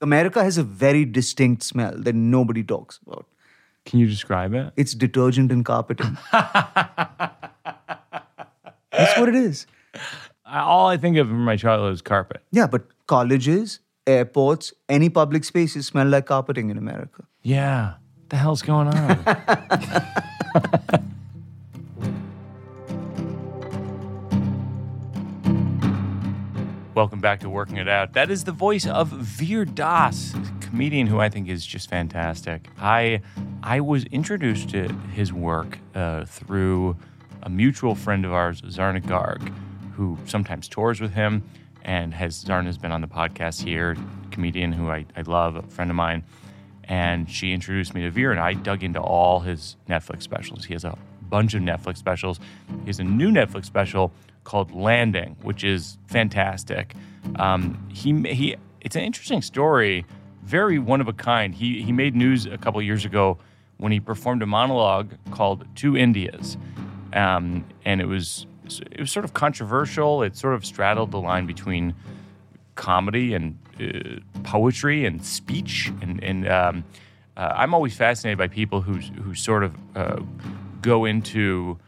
America has a very distinct smell that nobody talks about. Can you describe it? It's detergent and carpeting. That's what it is. All I think of from my childhood is carpet. Yeah, but colleges, airports, any public spaces smell like carpeting in America. Yeah. The hell's going on? Welcome back to Working It Out. That is the voice of Veer Das, comedian who I think is just fantastic. I I was introduced to his work uh, through a mutual friend of ours, Zarna Garg, who sometimes tours with him and has Zarna's been on the podcast here, comedian who I, I love, a friend of mine and she introduced me to Veer, and I dug into all his Netflix specials. He has a bunch of Netflix specials. He has a new Netflix special called Landing, which is fantastic. Um, he he, it's an interesting story, very one of a kind. He he made news a couple years ago when he performed a monologue called Two Indias, um, and it was it was sort of controversial. It sort of straddled the line between comedy and uh, poetry and speech and and um, uh, I'm always fascinated by people who who sort of uh, go into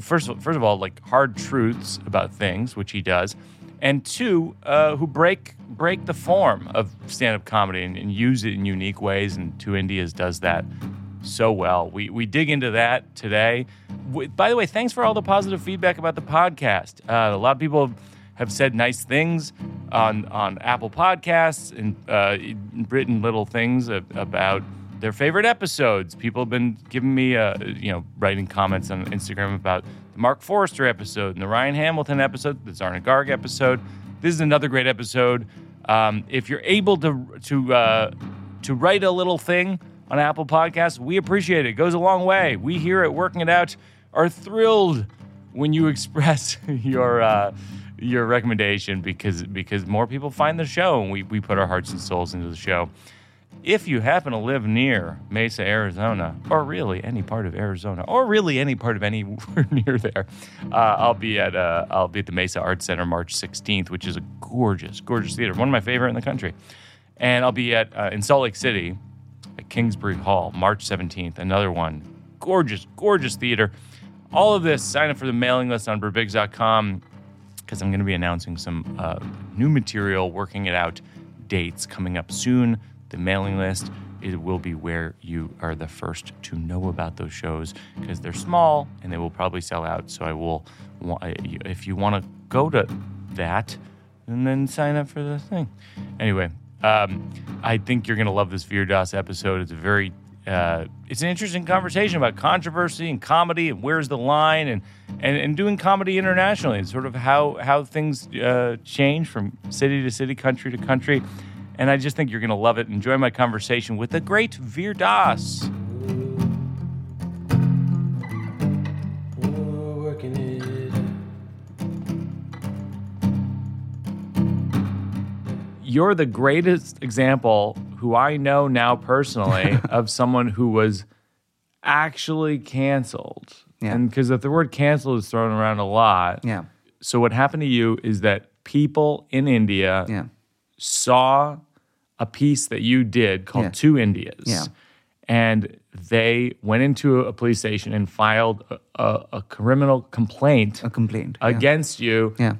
first of, first of all like hard truths about things which he does and two uh, who break break the form of stand-up comedy and, and use it in unique ways and two indias does that so well. We we dig into that today. W- by the way thanks for all the positive feedback about the podcast. Uh, a lot of people have have said nice things on on Apple Podcasts and uh, written little things about their favorite episodes. People have been giving me, uh, you know, writing comments on Instagram about the Mark Forrester episode and the Ryan Hamilton episode, the Zarna Garg episode. This is another great episode. Um, if you're able to to uh, to write a little thing on Apple Podcasts, we appreciate it. It goes a long way. We here at Working It Out are thrilled when you express your uh, your recommendation because because more people find the show and we, we put our hearts and souls into the show. If you happen to live near Mesa, Arizona, or really any part of Arizona, or really any part of anywhere near there, uh, I'll be at uh, I'll be at the Mesa Arts Center March 16th, which is a gorgeous, gorgeous theater, one of my favorite in the country. And I'll be at uh, in Salt Lake City at Kingsbury Hall March 17th, another one, gorgeous, gorgeous theater. All of this, sign up for the mailing list on burbigs.com because I'm going to be announcing some uh, new material, working it out, dates coming up soon. The mailing list it will be where you are the first to know about those shows because they're small and they will probably sell out. So I will, if you want to go to that, and then sign up for the thing. Anyway, um, I think you're to love this Veer Das episode. It's a very uh, it's an interesting conversation about controversy and comedy and where's the line and and, and doing comedy internationally and sort of how how things uh, change from city to city, country to country. And I just think you're going to love it. Enjoy my conversation with the great Veer Das. You're the greatest example who I know now personally of someone who was actually canceled. Yeah. And because the word cancel is thrown around a lot. Yeah. So what happened to you is that people in India Yeah. Saw a piece that you did called Yeah. Two Indias. Yeah. And they went into a police station and filed a, a, a criminal complaint A complaint. Yeah. against you, Yeah.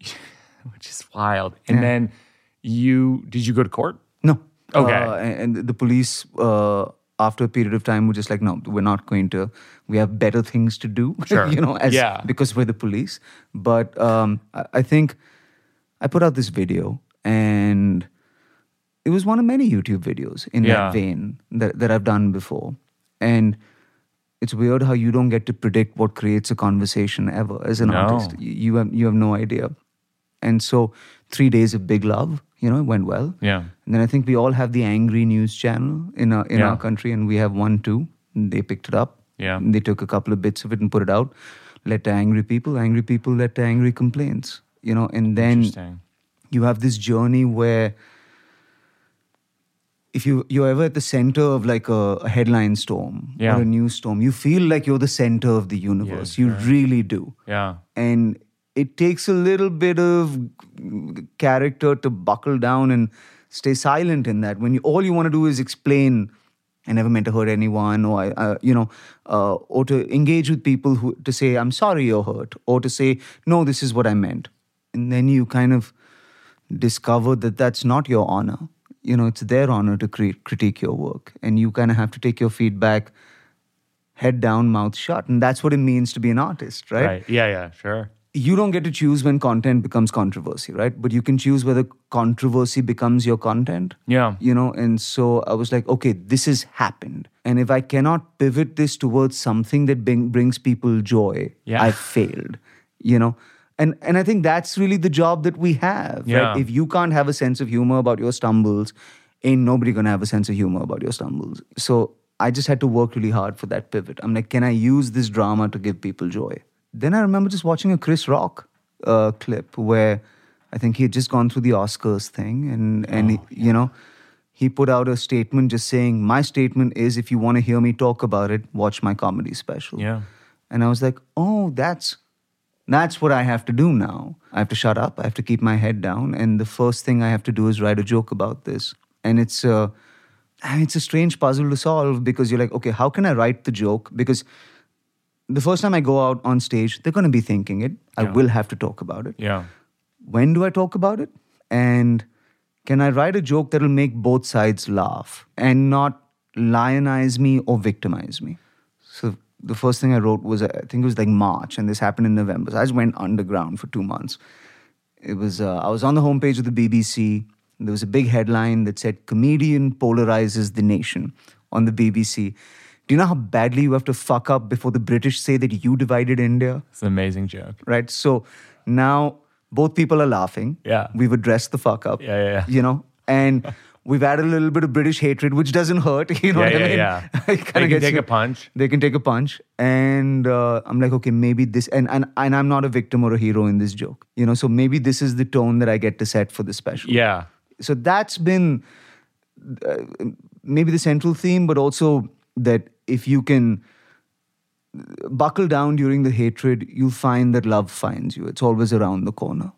which is wild. And Yeah. then you did you go to court? No. Okay. Uh, and and the police, uh, after a period of time, were just like, no, we're not going to. We have better things to do. Sure. you know, as Yeah. because we're the police. But um, I, I think I put out this video, and it was one of many YouTube videos in Yeah. that vein that that I've done before, and. It's weird how you don't get to predict what creates a conversation ever as an No. artist. You, you have you have no idea, and so three days of big love, you know, it went well. Yeah. And then I think we all have the Angry News channel in our in Yeah. our country, and we have one too. They picked it up. Yeah. And they took a couple of bits of it and put it out. Let to angry people. Angry people let to angry complaints. You know, and then. You have this journey where if you you're ever at the center of like a, a headline storm Yeah. or a news storm, you feel like you're the center of the universe. you really do Yeah. and it takes a little bit of character to buckle down and stay silent in that when you, all you want to do is explain I never meant to hurt anyone, or I, uh, you know, uh, or to engage with people who to say I'm sorry you're hurt, or to say no, this is what I meant, and then you kind of discover that that's not your honor. You know, it's their honor to cre- critique your work, and you kind of have to take your feedback head down, mouth shut, and that's what it means to be an artist, right? Right. Yeah. Yeah. Sure. you don't get to choose when content becomes controversy, right? But you can choose whether controversy becomes your content. Yeah. You know, and so I was like, okay, this has happened. And if I cannot pivot this towards something that bring, brings people joy, Yeah. I failed. You know? And and I think that's really the job that we have. Yeah. Right? If you can't have a sense of humor about your stumbles, ain't nobody gonna have a sense of humor about your stumbles. So I just had to work really hard for that pivot. I'm like, can I use this drama to give people joy? Then I remember just watching a Chris Rock uh, clip where I think he had just gone through the Oscars thing, and and he, you know, he put out a statement just saying, "My statement is, if you want to hear me talk about it, watch my comedy special." Yeah. And I was like, "Oh, that's that's what I have to do now. I have to shut up. I have to keep my head down, and the first thing I have to do is write a joke about this." And it's uh, a I mean, it's a strange puzzle to solve because you're like, okay, how can I write the joke? Because the first time I go out on stage, they're going to be thinking it. I Yeah. will have to talk about it Yeah. when do I talk about it? And can I write a joke that'll make both sides laugh and not lionize me or victimize me? The first thing I wrote was, I think it was like March, and this happened in November. So I just went underground for two months. It was, uh, I was on the homepage of the BBC. There was a big headline that said, Comedian polarizes the nation on the BBC. Do you know how badly you have to fuck up before the British say that you divided India? It's an amazing joke. right? So now both people are laughing. Yeah. We've addressed the fuck up. Yeah, yeah, yeah. You know, and we've added a little bit of British hatred, which doesn't hurt. You know Yeah, what I mean? yeah. It They can take you- a punch. They can take a punch, and uh, I'm like, okay, maybe this, and, and and I'm not a victim or a hero in this joke. You know, so maybe this is the tone that I get to set for the special. Yeah. So that's been uh, maybe the central theme, but also that if you can buckle down during the hatred, you'll find that love finds you. It's always around the corner.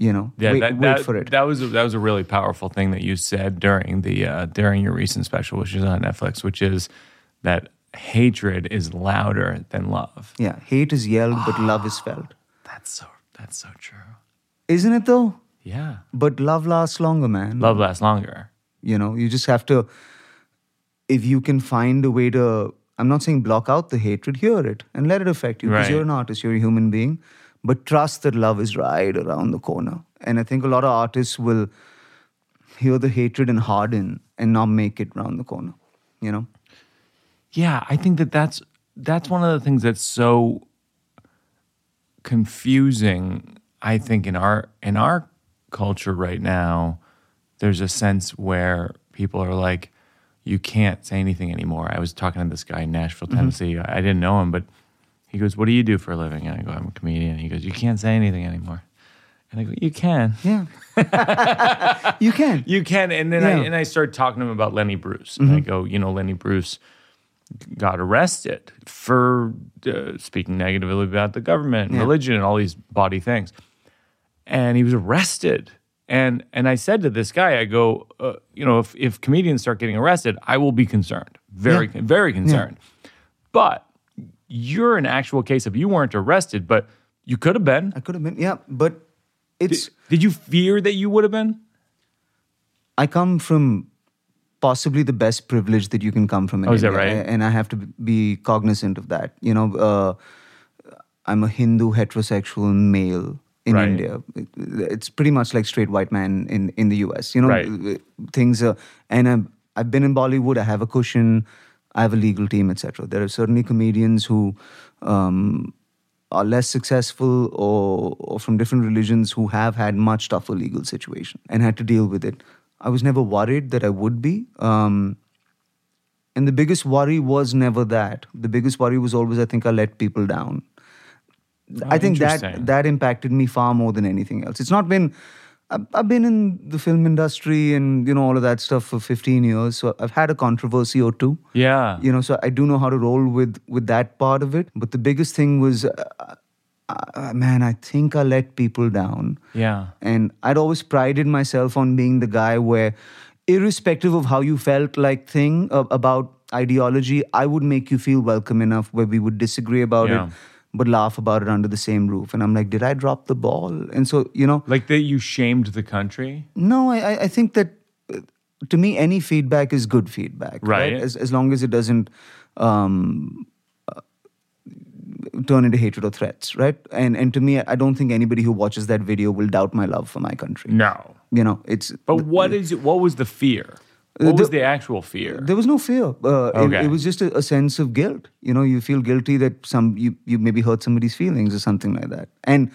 You know, Yeah, wait, that, wait that, for it. That was a, that was a really powerful thing that you said during the uh, during your recent special, which is on Netflix, which is that hatred is louder than love. yeah, hate is yelled, but love is felt. That's so that's so true. Isn't it though? Yeah, But love lasts longer, man. love lasts longer. You know, you just have to, if you can find a way to, I'm not saying block out the hatred, hear it and let it affect you because Right. you're an artist, you're a human being. But trust that love is right around the corner. And I think a lot of artists will hear the hatred and harden and not make it round the corner, you know? Yeah, I think that that's that's one of the things that's so confusing. I think in our in our culture right now, there's a sense where people are like, you can't say anything anymore. I was talking to this guy in Nashville, mm-hmm. Tennessee. I I didn't know him, but he goes, "What do you do for a living?" And I go, "I'm a comedian." he goes, "You can't say anything anymore." And I go, "You can." Yeah. you can. You can, and then I Yeah. Mm-hmm. and I started talking to him about Lenny Bruce, and I go, you know, Lenny Bruce got arrested for uh, speaking negatively about the government, and Yeah. religion, and all these body things, and he was arrested. And and I said to this guy, I go, uh, you know, if if comedians start getting arrested, I will be concerned, very very concerned. But you're an actual case of you weren't arrested, but you could have been. I could have been, yeah. But it's, Did you fear that you would have been? I come from possibly the best privilege that you can come from. In Oh, is that India, right? And I have to be cognizant of that. You know, uh, I'm a Hindu heterosexual male in Right. India. It's pretty much like straight white man in in the US. You know, Right. things are, and I'm, I've been in Bollywood. I have a cushion. I have a legal team, etc. There are certainly comedians who. Um, are less successful or, or from different religions who have had much tougher legal situation and had to deal with it. I was never worried that I would be. Um, and the biggest worry was never that. The biggest worry was always, I think, I let people down. I think that that impacted me far more than anything else. It's not been. I've, been in the film industry and you know all of that stuff for 15 years, so I've had a controversy or two Yeah. you know so i do know how to roll with with that part of it but the biggest thing was uh, uh, man, I think I let people down. Yeah. And I'd always prided myself on being the guy where, irrespective of how you felt like thing uh, about ideology, I would make you feel welcome enough where we would disagree about Yeah. it, but laugh about it under the same roof. And I'm like, did I drop the ball? And so, you know, Like that you shamed the country? no, I, I- think that uh, to me, any feedback is good feedback, right? Right. As, as long as it doesn't um, uh, turn into hatred or threats, right? And and to me, I don't think anybody who watches that video will doubt my love for my country. No. You know, it's But what is it? What was the fear? What was the- the actual fear? there was no fear. Uh, it- Okay. it, was just a, a sense of guilt. You know, you feel guilty that some you you maybe hurt somebody's feelings or something like that. And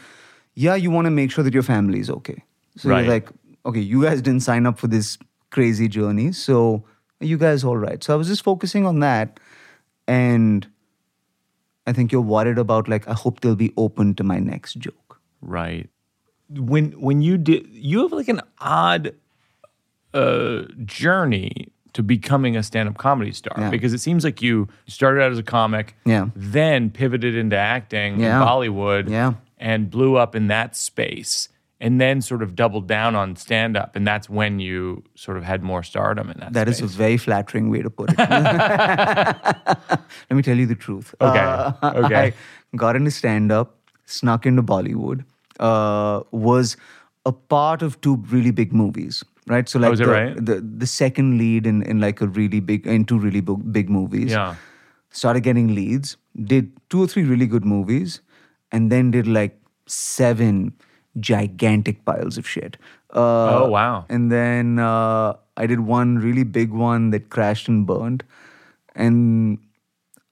yeah, you want to make sure that your family is okay. So Right. you're like, okay, you guys didn't sign up for this crazy journey, so are you guys all right? So I was just focusing on that, and I think you're worried about like I hope they'll be open to my next joke. Right. When when you did you have like an odd uh journey to becoming a stand-up comedy star Yeah. because it seems like you started out as a comic, Yeah. then pivoted into acting Yeah. in Bollywood, Yeah. and blew up in that space, and then sort of doubled down on stand-up, and that's when you sort of had more stardom in that. That is space. a very flattering way to put it. Let me tell you the truth. Okay. Uh, Okay. I got into stand up, snuck into Bollywood, uh, was a part of two really big movies. Right, so like Oh, is it the, right? the the second lead in, in like a really big in two really big, big movies. Yeah. started getting leads, did two or three really good movies, and then did like seven gigantic piles of shit. Uh, Oh, wow. And then uh, I did one really big one that crashed and burned. And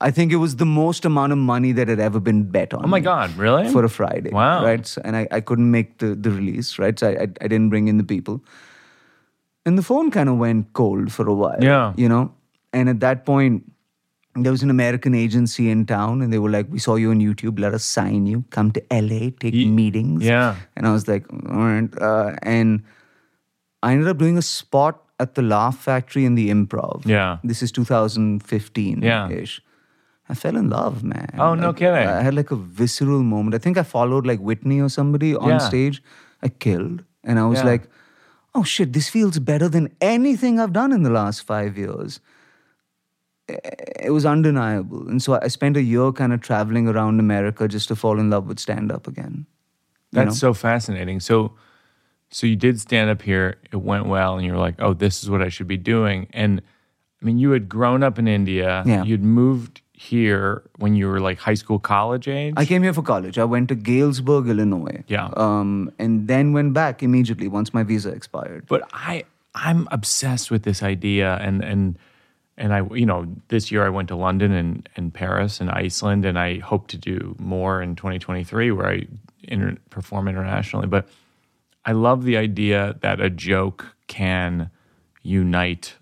I think it was the most amount of money that had ever been bet on. Oh my God, really? For a Friday. Wow. Right. So, and I, I couldn't make the, the release, right? So I, I, I didn't bring in the people. And the phone kind of went cold for a while. Yeah. You know? And at that point, there was an American agency in town, and they were like, "We saw you on YouTube. Let us sign you. Come to LA, take Ye- meetings." yeah. And I was like, "All right." Uh, and I ended up doing a spot at the Laugh Factory in the Improv. Yeah. This is 2015 ish. Yeah. I fell in love, man. Oh, no Like, kidding. I had like a visceral moment. I think I followed like Whitney or somebody on Yeah. stage. I killed. And I was Yeah. like, oh shit, this feels better than anything I've done in the last five years. It was undeniable. And so I spent a year kind of traveling around America just to fall in love with stand up again. That's know? so fascinating. So, so you did stand up here. It went well, and you were like, "Oh, this is what I should be doing." And I mean, you had grown up in India. Yeah. You'd moved here when you were like high school, college age. I came here for college. I went to Galesburg, Illinois. Yeah. Um, and then went back immediately once my visa expired. but I, I'm obsessed with this idea, and and and I, you know, this year I went to London and and Paris and Iceland, and I hope to do more in 2023 where I inter- perform internationally. But I love the idea that a joke can unite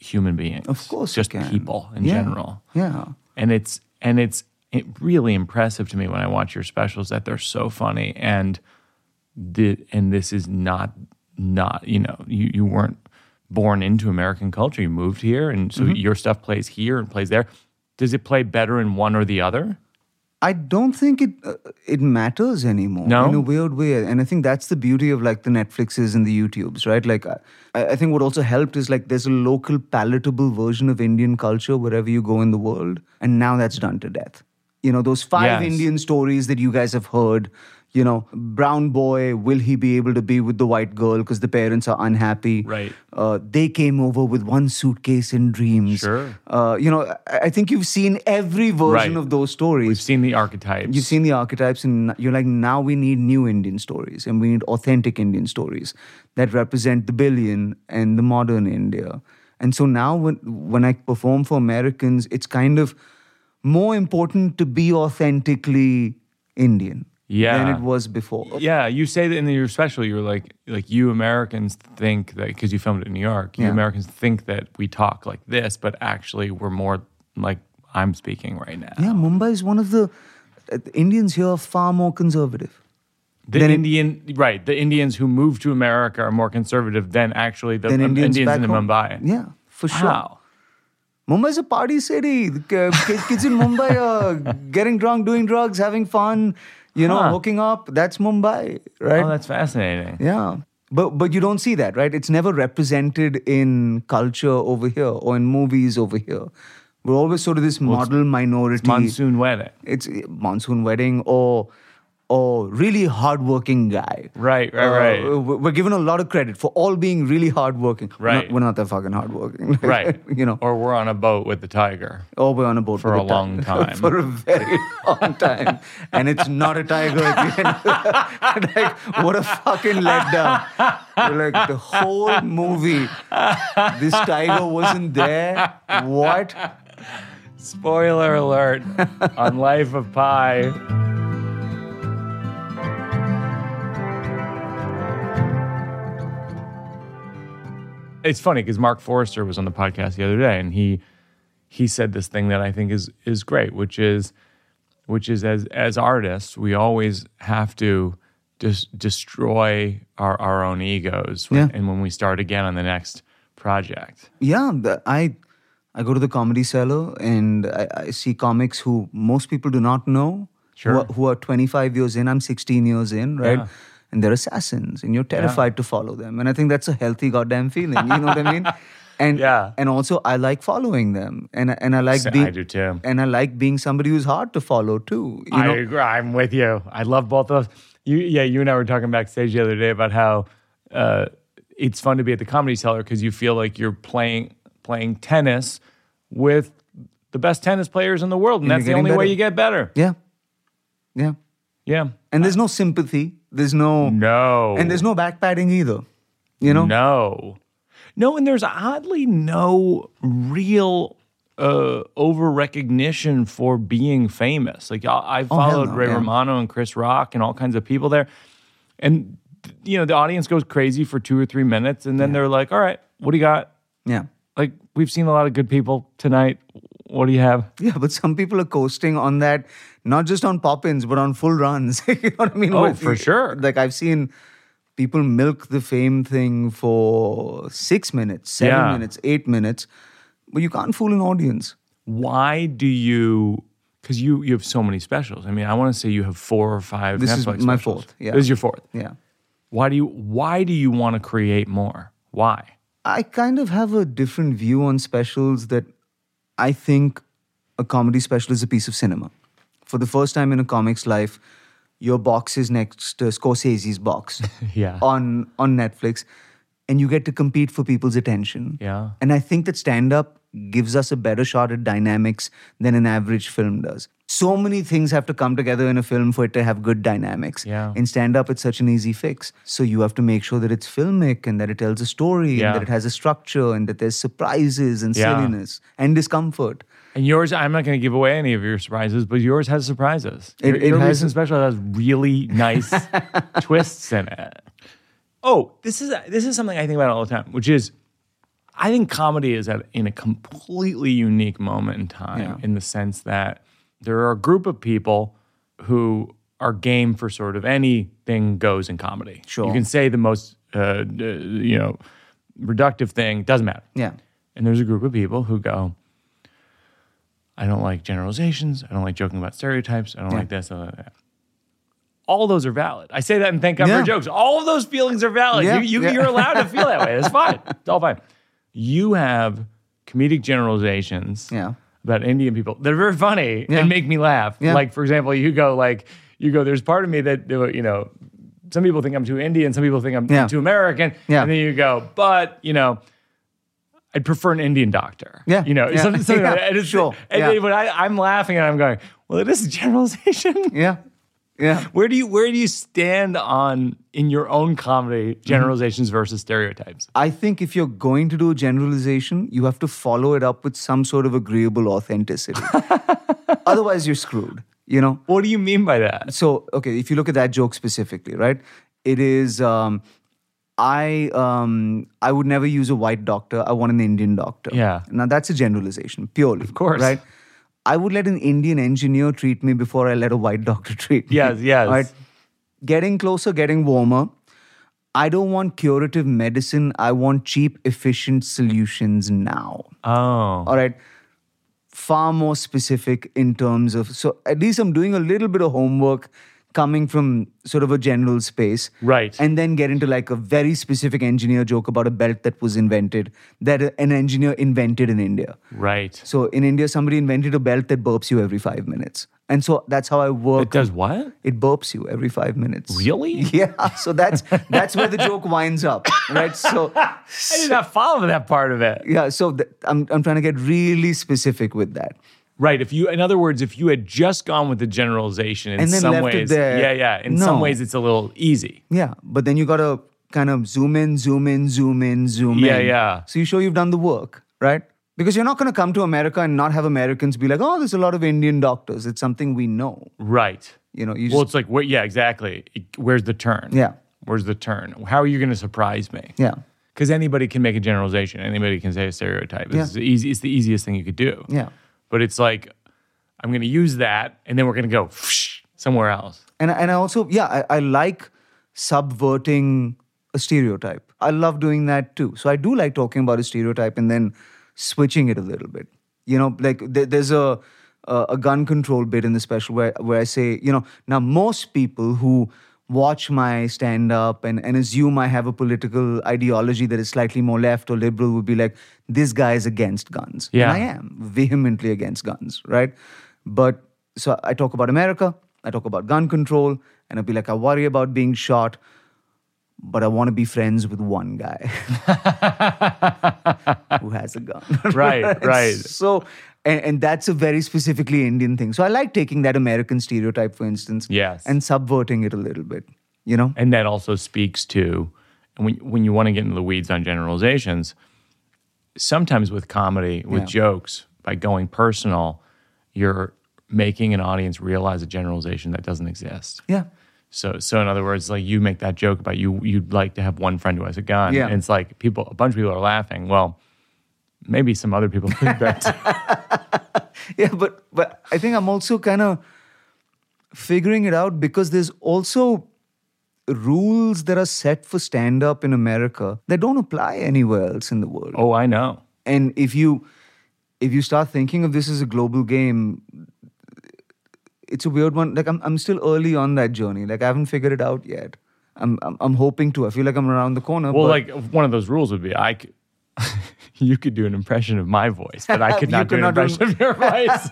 human beings. Of course just people in Yeah. general. Yeah. And it's and it's it really impressive to me when I watch your specials that they're so funny and the and this is not not you know you you weren't born into American culture. You moved here, and so Mm-hmm. your stuff plays here and plays there. Does it play better in one or the other? I don't think it uh, it matters anymore No? in a weird way, and I think that's the beauty of like the Netflixes and the YouTubes, right? Like, I, I think what also helped is like there's a local palatable version of Indian culture wherever you go in the world, and now that's done to death. You know those five Yes. Indian stories that you guys have heard. You know, brown boy, will he be able to be with the white girl because the parents are unhappy? Right. Uh, they came over with one suitcase and dreams. Sure. Uh, you know, I, I think you've seen every version Right. of those stories. We've seen the archetypes. You've seen the archetypes, and you're like, now we need new Indian stories, and we need authentic Indian stories that represent the billion and the modern India. And so now, when when I perform for Americans, it's kind of more important to be authentically Indian Yeah. than it was before. Yeah, you say that in your special. You're like, like you Americans think that because you filmed it in New York. You Yeah. Americans think that we talk like this, but actually we're more like I'm speaking right now. Yeah, Mumbai is one of the, uh, the Indians here are far more conservative. The Then it- Indian, right? The Indians who moved to America are more conservative than actually the Than um, Indians, Indians in home. Mumbai. Yeah, for sure. Wow. Mumbai's a party city. Kids in Mumbai are getting drunk, doing drugs, having fun. You know, Huh. hooking up, that's Mumbai, right? Oh, that's fascinating. Yeah. But but you don't see that, right? It's never represented in culture over here or in movies over here. We're always sort of this model minority. Monsoon wedding. It's eh, monsoon wedding or or really hardworking guy. Right, right, Uh, right. we're given a lot of credit for all being really hardworking. We're not- Right. We're not, that fucking hardworking. Right. you know. Or we're on a boat with the tiger. Or we're on a boat For a long time. for a very long time, and it's not a tiger at the end. like, what a fucking letdown! We're like the whole movie, this tiger wasn't there. What? Spoiler alert on Life of Pi. It's funny because Mark Forrester was on the podcast the other day, and he he said this thing that I think is is great, which is which is as as artists, we always have to just destroy our, our own egos, when- Yeah. and when we start again on the next project. Yeah, the, I I go to the comedy cellar and I, I see comics who most people do not know. Sure. Who are, who are 25 years in. I'm 16 years in, right? Yeah. And they're assassins, and you're terrified to follow them. And I think that's a healthy goddamn feeling. You know what I mean? And Yeah. and also I like following them, and and I like So- being I do too. and I like being somebody who's hard to follow too. You know, I agree. I'm with you. I love both of those. You, yeah, you and I were talking backstage the other day about how uh, it's fun to be at the comedy cellar because you feel like you're playing playing tennis with the best tennis players in the world, and And that's the only getting way you get better. yeah, yeah. Yeah. And there's no sympathy. There's no No. and there's no back padding either. You know, No. No, and there's oddly no real uh, over recognition for being famous. Like I, I followed no, Ray yeah. Romano and Chris Rock and all kinds of people there, and you know the audience goes crazy for two or three minutes, and then they're like, "All right, what do you got?" yeah. Like we've seen a lot of good people tonight. What do you have? Yeah, but some people are coasting on that, not just on pop-ins, but on full runs. you know what I mean? Oh, Where- for sure. Like I've seen people milk the fame thing for six minutes, seven Yeah. minutes, eight minutes, but you can't fool an audience. Why do you? Because you you have so many specials. I mean, I want to say you have four or five. This is my specials. fourth, yeah. this is your fourth. Yeah. Why do you why do you want to create more? Why? I kind of have a different view on specials that I think a comedy special is a piece of cinema. For the first time in a comic's life, your box is next to Scorsese's box Yeah. on on Netflix, and you get to compete for people's attention. Yeah. And I think that stand up gives us a better shot at dynamics than an average film does. So many things have to come together in a film for it to have good dynamics. Yeah. In stand up, it's such an easy fix. So you have to make sure that it's filmic and that it tells a story Yeah. and that it has a structure and that there's surprises and Yeah. silliness and discomfort. And yours, I'm not going to give away any of your surprises, but yours has surprises. It- your it your has- recent special has really nice twists in it. Oh, this is this is something I think about all the time, which is I think comedy is at in a completely unique moment in time Yeah. in the sense that there are a group of people who are game for sort of anything goes in comedy. Sure. You can say the most uh, you know reductive thing, doesn't matter. Yeah. And there's a group of people who go, I don't like generalizations. I don't like joking about stereotypes. I don't Yeah. like this. I don't like that. All those are valid. I say that and thank God Yeah. for jokes. All of those feelings are valid. Yeah, You, you. You're allowed to feel that way. It's fine. It's all fine. You have comedic generalizations Yeah. about Indian people that are very funny Yeah. and make me laugh. Yeah. Like, for example, you go like, you go, there's part of me that, you know, some people think I'm too Indian, some people think I'm Yeah. too American. Yeah. And then you go, but, you know, I'd prefer an Indian doctor. Yeah. You know, Yeah. something, something like Yeah. that. And it's, Sure. And Yeah. then when I, I'm laughing and I'm going, well, it is a generalization. Yeah. Yeah. Where do you where do you stand on in your own comedy generalizations versus stereotypes? I think if you're going to do a generalization, you have to follow it up with some sort of agreeable authenticity. Otherwise, you're screwed, you know? What do you mean by that? So, okay, if you look at that joke specifically, right? It is, um, I, um, I would never use a white doctor. I want an Indian doctor. Yeah. Now, that's a generalization, purely. Of course. Right? I would let an Indian engineer treat me before I let a white doctor treat me. Yes, yes. Right? Getting closer, getting warmer. I don't want curative medicine. I want cheap, efficient solutions now. Oh. All right. Far more specific in terms of, so at least I'm doing a little bit of homework, coming from sort of a general space. Right. And then get into like a very specific engineer joke about a belt that was invented, that an engineer invented in India. Right. So in India, somebody invented a belt that burps you every five minutes. And so that's how I work. It does what? It burps you every five minutes. Really? Yeah. So that's that's where the joke winds up, right? So I did not follow that part of it. yeah. So th- I'm I'm trying to get really specific with that. Right. If you, in other words, if you had just gone with the generalization in And then some left it ways, there, yeah, yeah. In some ways, it's a little easy. Yeah. But then you gotta kind of zoom in, zoom in, zoom in, zoom Yeah, in. Yeah, yeah. So you show you've done the work, right? Because you're not gonna come to America and not have Americans be like, oh, there's a lot of Indian doctors. It's something we know. Right. You know, you Well, just it's like, where, yeah, exactly. Where's the turn? Yeah. Where's the turn? How are you going to surprise me? Yeah. Because anybody can make a generalization. Anybody can say a stereotype. It's, Yeah. the easy, it's the easiest thing you could do. Yeah. But it's like, I'm going to use that, and then we're going to go somewhere else. And and I also yeah I, I like subverting a stereotype. I love doing that too. So I do like talking about a stereotype and then switching it a little bit. You know, like there, there's a a a gun control bit in the special where where I say you know now most people who watch my stand up and, and assume I have a political ideology that is slightly more left or liberal would be like, this guy is against guns. Yeah. And I am vehemently against guns, right? But so I talk about America, I talk about gun control, and I'll be like, I worry about being shot, but I want to be friends with one guy who has a gun. Right, right. So, and, and that's a very specifically Indian thing. So I like taking that American stereotype, for instance, Yes. and subverting it a little bit, you know? And that also speaks to, when, when you want to get into the weeds on generalizations, sometimes with comedy, with Yeah. jokes, by going personal, you're making an audience realize a generalization that doesn't exist. Yeah. So, so in other words, like you make that joke about you, you'd like to have one friend who has a gun, Yeah. and it's like people, a bunch of people are laughing. Well, maybe some other people think that. yeah but but i think i'm also kind of figuring it out because there's also rules that are set for stand up in america that don't apply anywhere else in the world. Oh, I know. and if you if you start thinking of this as a global game it's a weird one. Like i'm, I'm still early on that journey. Like i haven't figured it out yet. I'm i'm, I'm hoping to. I feel like i'm around the corner Well, like one of those rules would be I you could do an impression of my voice, but I could not do an not do- impression of your voice.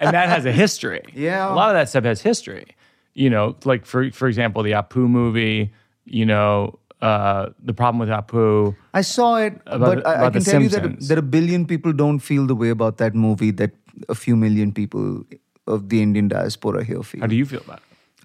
and that has a history. Yeah. A lot of that stuff has history. You know, like for for example, the Apu movie, you know, uh, the problem with Apu. I saw it, About- but I, I can tell you that, Simpsons. that a billion people don't feel the way about that movie that a few million people of the Indian diaspora here feel. How do you feel about it?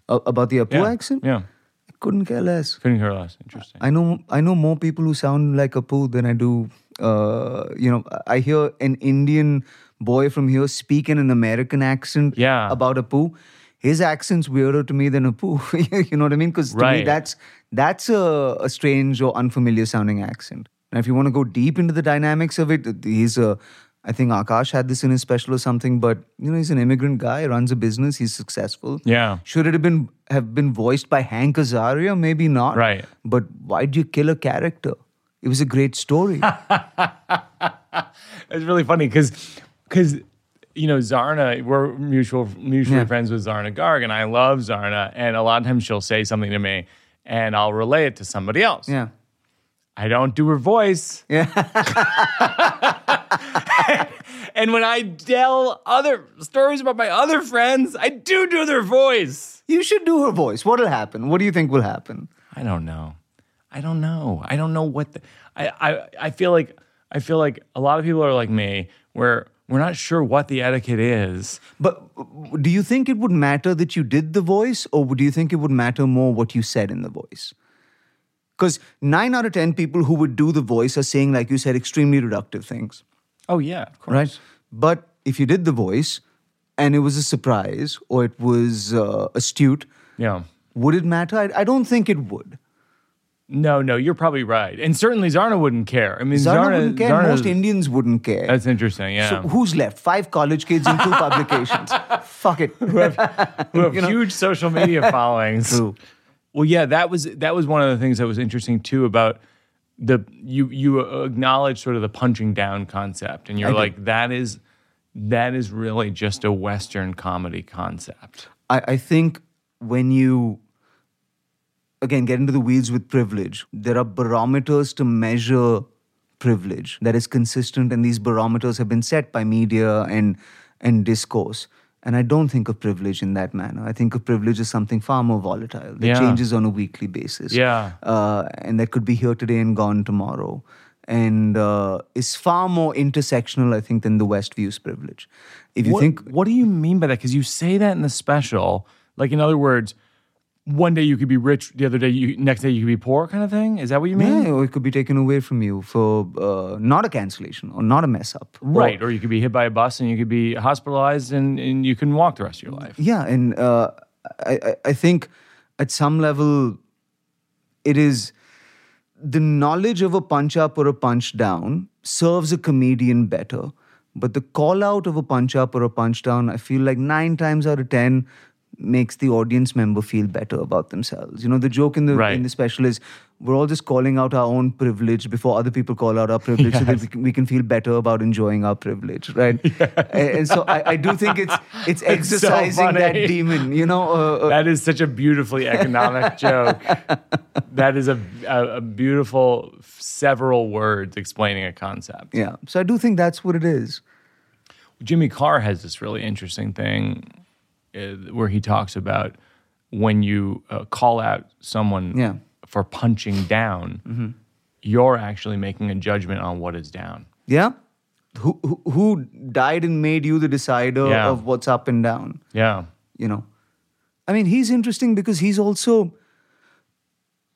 A- about the Apu Yeah. accent? Yeah. I couldn't care less. Couldn't care less. Interesting. I know I know more people who sound like Apu than I do. Uh, you know, I hear an Indian boy from here speak in an American accent Yeah. about Apu. His accent's weirder to me than Apu. you know what I mean? Because to me, that's that's a, a strange or unfamiliar sounding accent. And if you want to go deep into the dynamics of it, he's a. I think Akaash had this in his special or something, but you know, he's an immigrant guy, runs a business, he's successful. Yeah. Should it have been have been voiced by Hank Azaria? Maybe not. Right. But why'd you kill a character? It was a great story. It's really funny because because you know Zarna, we're mutual mutually Yeah. friends with Zarna Garg, and I love Zarna, and a lot of times she'll say something to me, and I'll relay it to somebody else. yeah. I don't do her voice. Yeah. And when I tell other stories about my other friends, I do do their voice. You should do her voice. What'll happen? What do you think will happen? I don't know. I don't know. I don't know what the, I, I I feel like I feel like a lot of people are like me where we're not sure what the etiquette is. But do you think it would matter that you did the voice, or do you think it would matter more what you said in the voice? Because nine out of 10 people who would do the voice are saying, like you said, extremely reductive things, Oh yeah, of course. right? But if you did the voice and it was a surprise or it was uh, astute, Yeah. would it matter? I, I don't think it would. No, no, you're probably right. And certainly Zarna wouldn't care. I mean, Zarna, Zarna, wouldn't care. Zarna- Most Indians wouldn't care. That's interesting. Yeah. So who's left? Five college kids and two publications. Fuck it. who have who have huge social media followings. True. Well, yeah, that was that was one of the things that was interesting too about the you you acknowledge sort of the punching down concept, and you're I like that is that is really just a Western comedy concept. I, I think when you again get into the weeds with privilege, there are barometers to measure privilege that is consistent, and these barometers have been set by media and and discourse. And I don't think of privilege in that manner. I think of privilege as something far more volatile that Yeah. changes on a weekly basis. Yeah. Uh, and that could be here today and gone tomorrow. And uh, is far more intersectional, I think, than the West views privilege. If you what, think what do you mean by that? Because you say that in the special. Like, in other words, one day you could be rich, the other day, you next day you could be poor, kind of thing. Is that what you mean? Yeah, or it could be taken away from you for uh, not a cancellation or not a mess up. Right. Or you could be hit by a bus and you could be hospitalized and, and you can walk the rest of your life. Yeah, and uh, I, I- I think at some level, it is the knowledge of a punch up or a punch down serves a comedian better. But the call out of a punch up or a punch down, I feel like nine times out of ten makes the audience member feel better about themselves. You know, the joke in the Right. in the special is we're all just calling out our own privilege before other people call out our privilege so that we can, we can feel better about enjoying our privilege, right? And, and so I, I do think it's it's so exercising that demon, you know. Uh, uh, That is such a beautifully economic joke. That is a, a, a beautiful several words explaining a concept. yeah. So I do think that's what it is. Jimmy Carr has this really interesting thing uh, where he talks about when you uh, call out someone Yeah. for punching down, you're actually making a judgment on what is down. Yeah. Who, who who died and made you the decider Yeah. of what's up and down? Yeah. You know. I mean, he's interesting because he's also.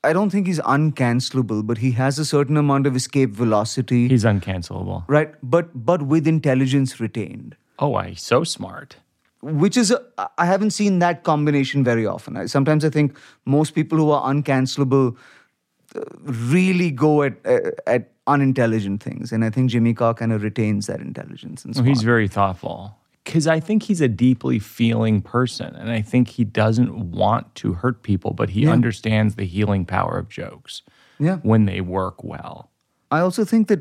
I don't think he's uncancelable, but he has a certain amount of escape velocity, He's uncancelable. right? But but with intelligence retained. Oh, he's so smart. Which is a, I haven't seen that combination very often. I, sometimes I think most people who are uncancelable uh, really go at uh, at unintelligent things, and I think Jimmy Carr kind of retains that intelligence and so Well, he's on. very thoughtful because I think he's a deeply feeling person, and I think he doesn't want to hurt people, but he understands the healing power of jokes Yeah. when they work well. I also think that.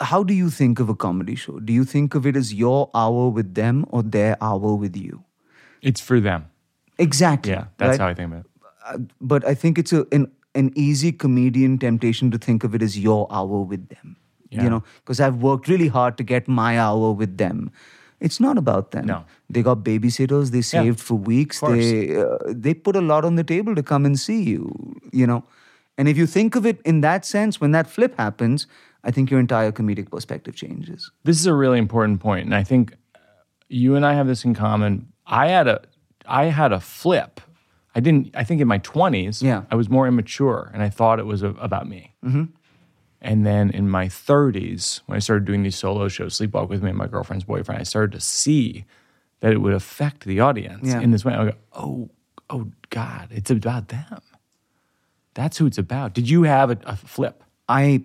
How do you think of a comedy show? Do you think of it as your hour with them or their hour with you? It's for them. Exactly. Yeah, that's right? how I think about it. Uh, but I think it's a, an an easy comedian temptation to think of it as your hour with them. Yeah. You know, because I've worked really hard to get my hour with them. It's not about them. No. They got babysitters. They Yeah, saved for weeks. They uh, they put a lot on the table to come and see you. You know, and if you think of it in that sense, when that flip happens, I think your entire comedic perspective changes. This is a really important point, and I think you and I have this in common. I had a I had a flip. I didn't. I think in my twenties, Yeah. I was more immature, and I thought it was a, about me. Mm-hmm. And then in my thirties, when I started doing these solo shows, Sleepwalk with Me and my girlfriend's boyfriend, I started to see that it would affect the audience Yeah. in this way. I go, oh, oh God, it's about them. That's who it's about. Did you have a, a flip? I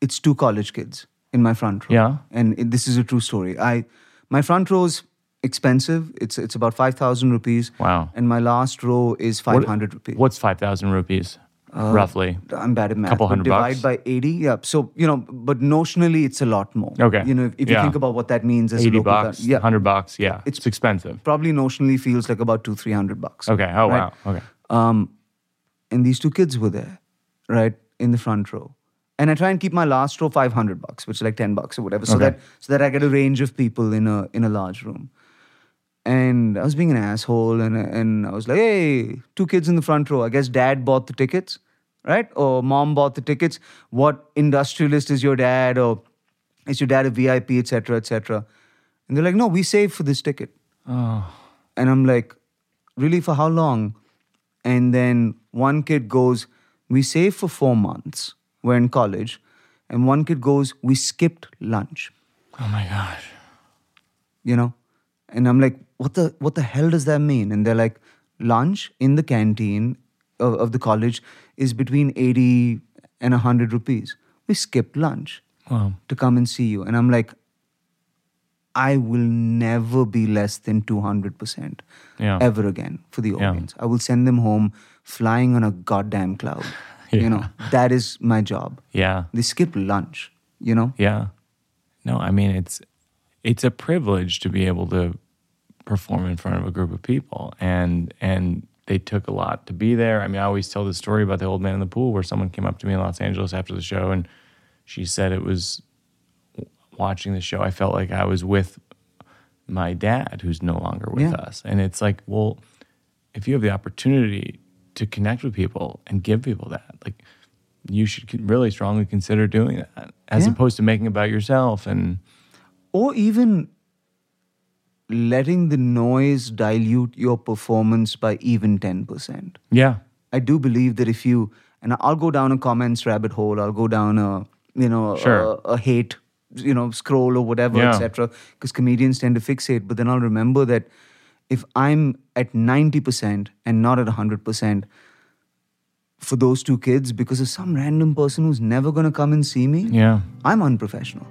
it's two college kids in my front row. Yeah. And it, this is a true story. I my front row's expensive. It's it's about 5000 rupees. Wow. And my last row is 500 rupees. What's five thousand rupees, roughly? I'm bad at math. Couple hundred divide bucks? by 80. Yeah. So, you know, but notionally it's a lot more. Okay. You know, if, if you think about what that means as a 80 local cur- bucks, yeah. 100 bucks. Yeah, It's- it's expensive. Probably notionally feels like about two, three hundred bucks. Okay. Oh, Right? wow. Okay. Um, and these two kids were there, right, in the front row. And I try and keep my last row 500 bucks, which is like 10 bucks or whatever, so Okay. that so that I get a range of people in a in a large room. And I was being an asshole, and and I was like, "Hey, two kids in the front row. I guess dad bought the tickets, right? Or mom bought the tickets. What industrialist is your dad? Or is your dad a VIP, etc., etc.?" And they're like, "No, we saved for this ticket." Oh. And I'm like, really, for how long? And then one kid goes, we saved for four months. We're in college. And one kid goes, we skipped lunch, Oh my gosh. you know? And I'm like, what the, what the hell does that mean? And they're like, lunch in the canteen of, of the college is between 80 and 100 rupees. We skipped lunch Wow. to come and see you. And I'm like, I will never be less than 200% Yeah. ever again for the Yeah. audience. I will send them home flying on a goddamn cloud. Yeah. You know, that is my job. Yeah. They skip lunch, you know? Yeah. No, I mean it's it's a privilege to be able to perform in front of a group of people and and they took a lot to be there. I mean, I always tell the story about the old man in the pool where someone came up to me in Los Angeles after the show and she said it was watching the show. I felt like I was with my dad, who's no longer with Yeah. us. And it's like, well, if you have the opportunity to connect with people and give people that, like, you should really strongly consider doing that as Yeah. opposed to making about yourself. And or even letting the noise dilute your performance by even 10%. yeah, I do believe that if you, and I'll go down a comments rabbit hole, I'll go down a, you know, Sure. a, a hate, you know, scroll or whatever, Yeah. etc. Because comedians tend to fixate. But then I'll remember that if I'm at 90% and not at 100%, for those two kids, because of some random person who's never going to come and see me, yeah. I'm unprofessional.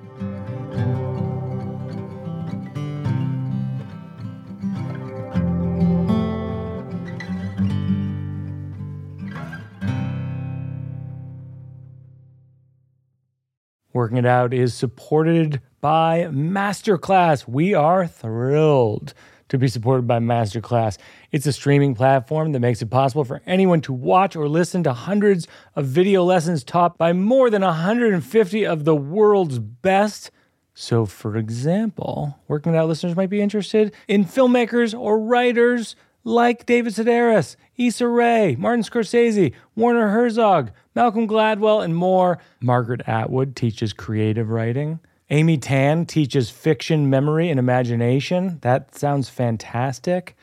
Working It Out is supported by Masterclass. We are thrilled to be supported by Masterclass. It's a streaming platform that makes it possible for anyone to watch or listen to hundreds of video lessons taught by more than 150 of the world's best. So, for example, Working Out listeners might be interested in filmmakers or writers like David Sedaris, Issa Rae, Martin Scorsese, Werner Herzog, Malcolm Gladwell, and more. Margaret Atwood teaches creative writing. Amy Tan teaches fiction, memory, and imagination. That sounds fantastic.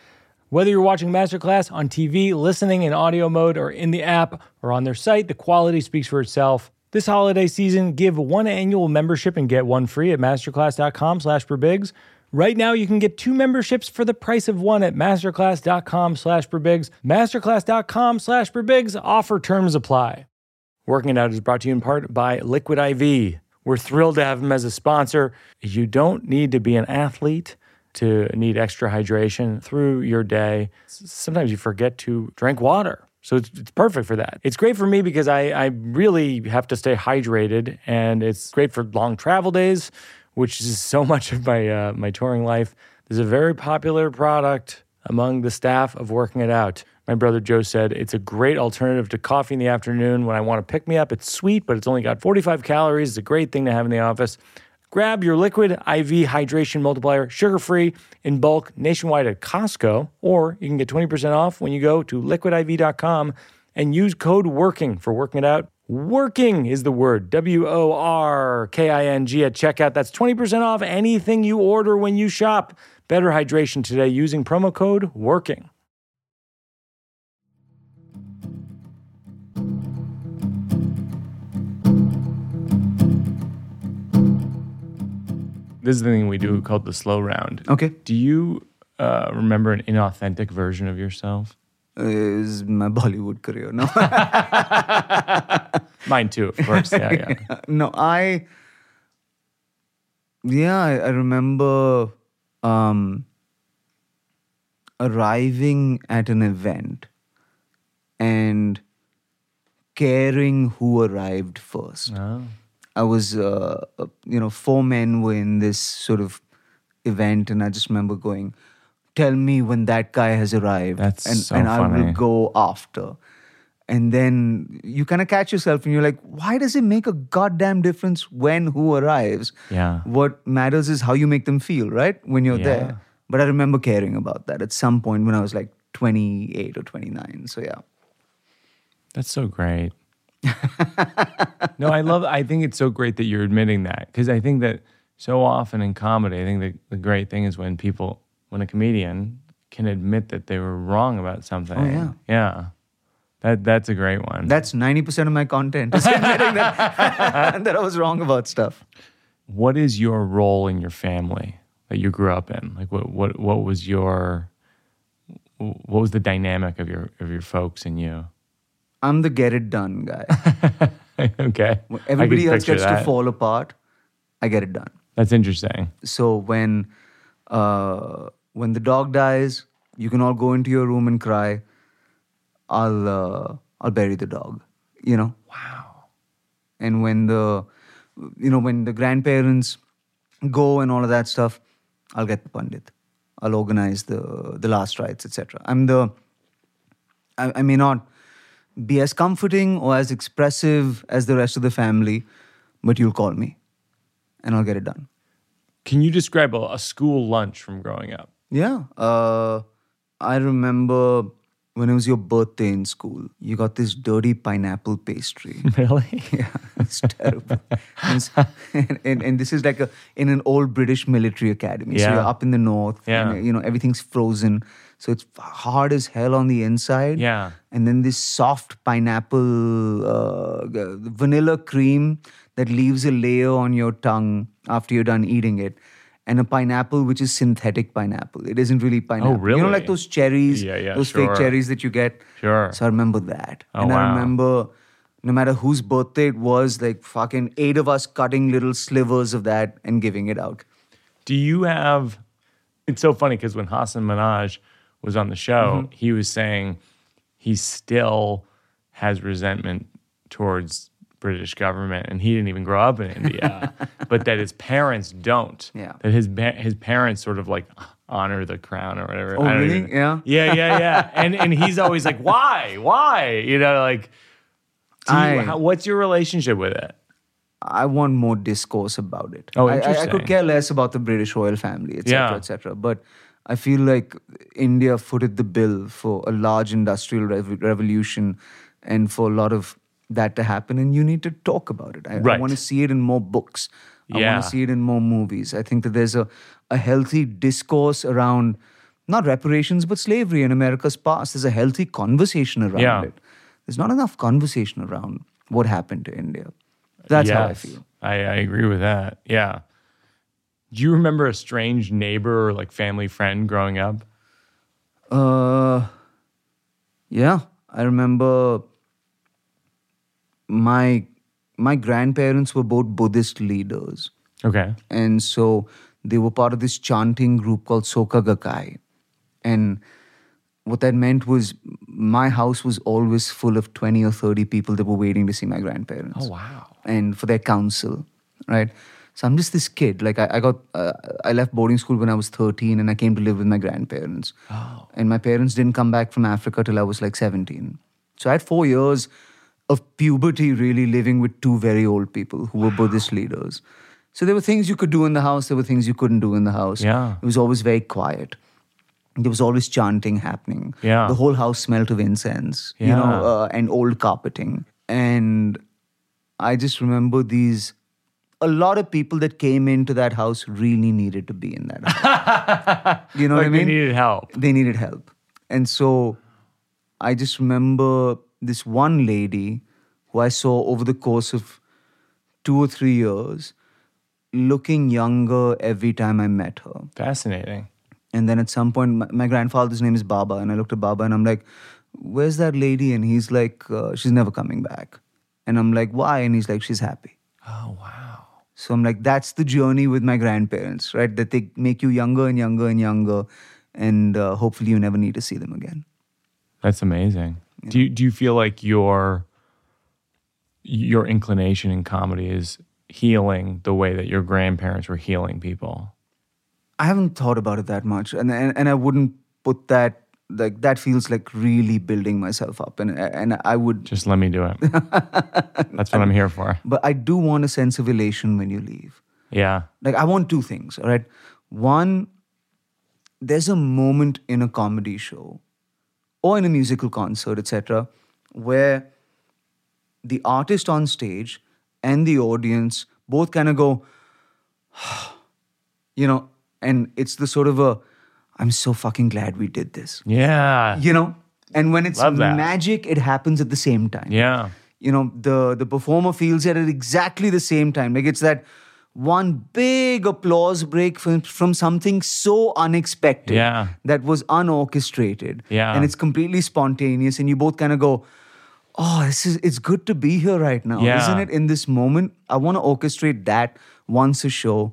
Whether you're watching Masterclass on TV, listening in audio mode, or in the app, or on their site, the quality speaks for itself. This holiday season, give one annual membership and get one free at masterclass.com slash birbigs. Right now, you can get two memberships for the price of one at masterclass.com slash birbigs. Masterclass.com slash birbigs. Offer terms apply. Working It Out is brought to you in part by Liquid IV. We're thrilled to have them as a sponsor. You don't need to be an athlete to need extra hydration through your day. Sometimes you forget to drink water. So it's, it's perfect for that. It's great for me because I, I really have to stay hydrated, and it's great for long travel days, which is so much of my uh, my touring life. There's a very popular product among the staff of Working It Out. My brother Joe said it's a great alternative to coffee in the afternoon when I want to pick me up. It's sweet, but it's only got 45 calories. It's a great thing to have in the office. Grab your liquid IV hydration multiplier, sugar free, in bulk nationwide at Costco, or you can get 20% off when you go to liquidiv.com and use code WORKING for working it out. Working is the word W O R K I N G at checkout. That's 20% off anything you order when you shop. Better hydration today using promo code WORKING. This is the thing we do called the slow round. Okay. Do you uh, remember an inauthentic version of yourself? Is my Bollywood career. No. Mine too, of course. Yeah, yeah. no, I. Yeah, I, I remember um, arriving at an event and caring who arrived first. Oh. I was, uh, uh, you know, four men were in this sort of event, and I just remember going, "Tell me when that guy has arrived, That's and so and I will go after." And then you kind of catch yourself, and you're like, "Why does it make a goddamn difference when who arrives? Yeah. What matters is how you make them feel, right? When you're Yeah. there." But I remember caring about that at some point when I was like 28 or 29. So yeah. That's so great. no, I love. I think it's so great that you're admitting that because I think that so often in comedy, I think that the great thing is when people, when a comedian can admit that they were wrong about something. Oh, yeah. yeah. That that's a great one. That's 90% of my content. is admitting that, that I was wrong about stuff. what is your role in your family that you grew up in? Like, what what what was your what was the dynamic of your of your folks and you? I'm the get it done guy. okay, When Everybody else gets to fall apart. I get it done. That's interesting. So when uh, when the dog dies, you can all go into your room and cry. I'll uh, I'll bury the dog. You know. Wow. And when the you know when the grandparents go and all of that stuff, I'll get the pandit. I'll organize the the last rites, etc. I'm the I, I may not be as comforting or as expressive as the rest of the family, but you'll call me and I'll get it done. Can you describe a, a school lunch from growing up? Yeah. Uh, I remember when it was your birthday in school, you got this dirty pineapple pastry. Really? yeah, it's terrible. and, and, and this is like a in an old British military academy. Yeah. So you're up in the north. Yeah. And, you know, everything's frozen. So it's hard as hell on the inside. Yeah. And then this soft pineapple uh, vanilla cream that leaves a layer on your tongue after you're done eating it. And a pineapple which is synthetic pineapple. It isn't really pineapple. Oh, really? You know, like those cherries, Yeah, yeah, those sure. fake cherries that you get. Sure. So I remember that. Oh, and I remember no matter whose birthday it was, like fucking eight of us cutting little slivers of that and giving it out. Do you have? It's so funny because when Hasan Minhaj was on the show, Mm-hmm. he was saying he still has resentment towards British government, and he didn't even grow up in India, but that his parents don't. Yeah. That his his parents sort of like honor the crown or whatever. Oh, really? even- Yeah. Yeah, yeah, yeah. and and he's always like, why, why? You know, like. You, I- how, what's your relationship with it? I want more discourse about it. Oh, I- I, I, could care less about the British royal family, etc., Yeah. etc. But I feel like India footed the bill for a large industrial rev- revolution and for a lot of that to happen. And you need to talk about it. I, Right. want to see it in more books. I Yeah. want to see it in more movies. I think that there's a, a healthy discourse around not reparations, but slavery in America's past. There's a healthy conversation around Yeah. it. There's not enough conversation around what happened to India. That's how I feel. I, I agree with that. Yeah. Do you remember a strange neighbor or like family friend growing up? Uh, yeah, I remember my my grandparents were both Buddhist leaders, Okay. and so they were part of this chanting group called Soka Gakkai, and what that meant was my house was always full of twenty or thirty people that were waiting to see my grandparents. Oh, wow. and for their counsel, right? So I'm just this kid. Like I, I got, uh, I left boarding school when I was 13, and I came to live with my grandparents. Oh. And my parents didn't come back from Africa till I was like 17. So I had four years of puberty, really living with two very old people who were Buddhist leaders. So there were things you could do in the house. There were things you couldn't do in the house. Yeah. it was always very quiet. There was always chanting happening. Yeah. the whole house smelled of incense. You know, uh, and old carpeting. And I just remember these. A lot of people that came into that house really needed to be in that house. you know like what I they mean? needed help. They needed help. And so I just remember this one lady who I saw over the course of two or three years looking younger every time I met her. Fascinating. And then at some point, my, my grandfather's name is Baba, and I looked at Baba and I'm like, "Where's that lady?" And he's like, uh, "She's never coming back." And I'm like, "Why?" And he's like, "She's happy." Oh, wow. So I'm like, "That's the journey with my grandparents, right? That they make you younger and younger and younger, and uh, hopefully you never need to see them again." That's amazing. Do you, do you feel like your your inclination in comedy is healing the way that your grandparents were healing people? I haven't thought about it that much, and and, and I wouldn't put that like that feels like really building myself up, and and I would, Just let me do it. That's what I'm here for. but I do want a sense of elation when you leave. Yeah. like i want two things all right one there's a moment in a comedy show or in a musical concert etc where the artist on stage and the audience both kind of go you know and it's the sort of a i'm so fucking glad we did this Yeah. you know and when it's magic it happens at the same time Yeah. you know the the performer feels it at exactly the same time like it's that one big applause break from, from something so unexpected Yeah. that was unorchestrated Yeah. and it's completely spontaneous and you both kind of go oh this is it's good to be here right now Yeah. isn't it in this moment i want to orchestrate that once a show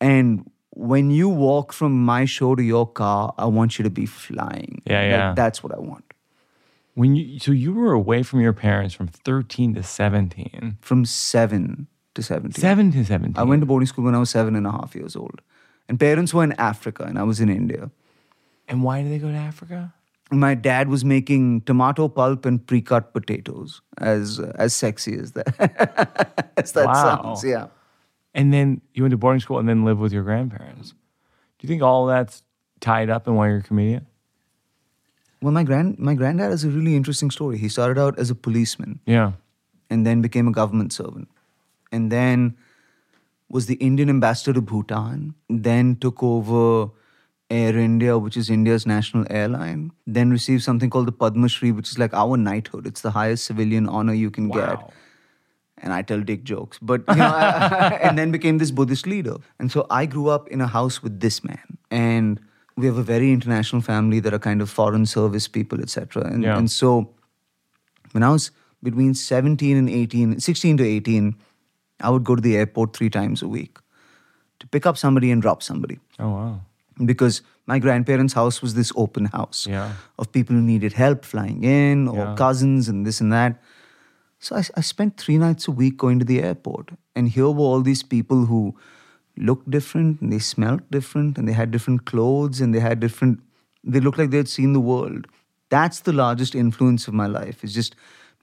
and when you walk from my show to your car i want you to be flying Yeah, Like, yeah. that's what i want When you so you were away from your parents from 13 to 17. from 7 to 17 7 to 17. I went to boarding school when I was seven and a half years old. And parents were in Africa and I was in India. and why did they go to Africa? my dad was making tomato pulp and pre-cut potatoes. As as sexy as that as that Wow. sounds, yeah. And then you went to boarding school and then lived with your grandparents. Do you think all that's tied up in why you're a comedian? Well, my grand my granddad has a really interesting story. He started out as a policeman Yeah. and then became a government servant, and then was the Indian ambassador to Bhutan. Then took over Air India, which is India's national airline. Then received something called the Padma Shri, which is like our knighthood. It's the highest civilian honor you can get. And I tell dick jokes. But you know, I- and then became this Buddhist leader. And so I grew up in a house with this man, and we have a very international family that are kind of foreign service people, etc. And Yeah. and so when I was between 17 and 18, 16 to 18, I would go to the airport three times a week to pick up somebody and drop somebody Oh wow. because my grandparents' house was this open house Yeah. of people who needed help flying in or Yeah. cousins and this and that. So I, I spent three nights a week going to the airport, and here were all these people who looked different and they smelled different and they had different clothes and they had different. They looked like they had seen the world. That's the largest influence of my life. Is just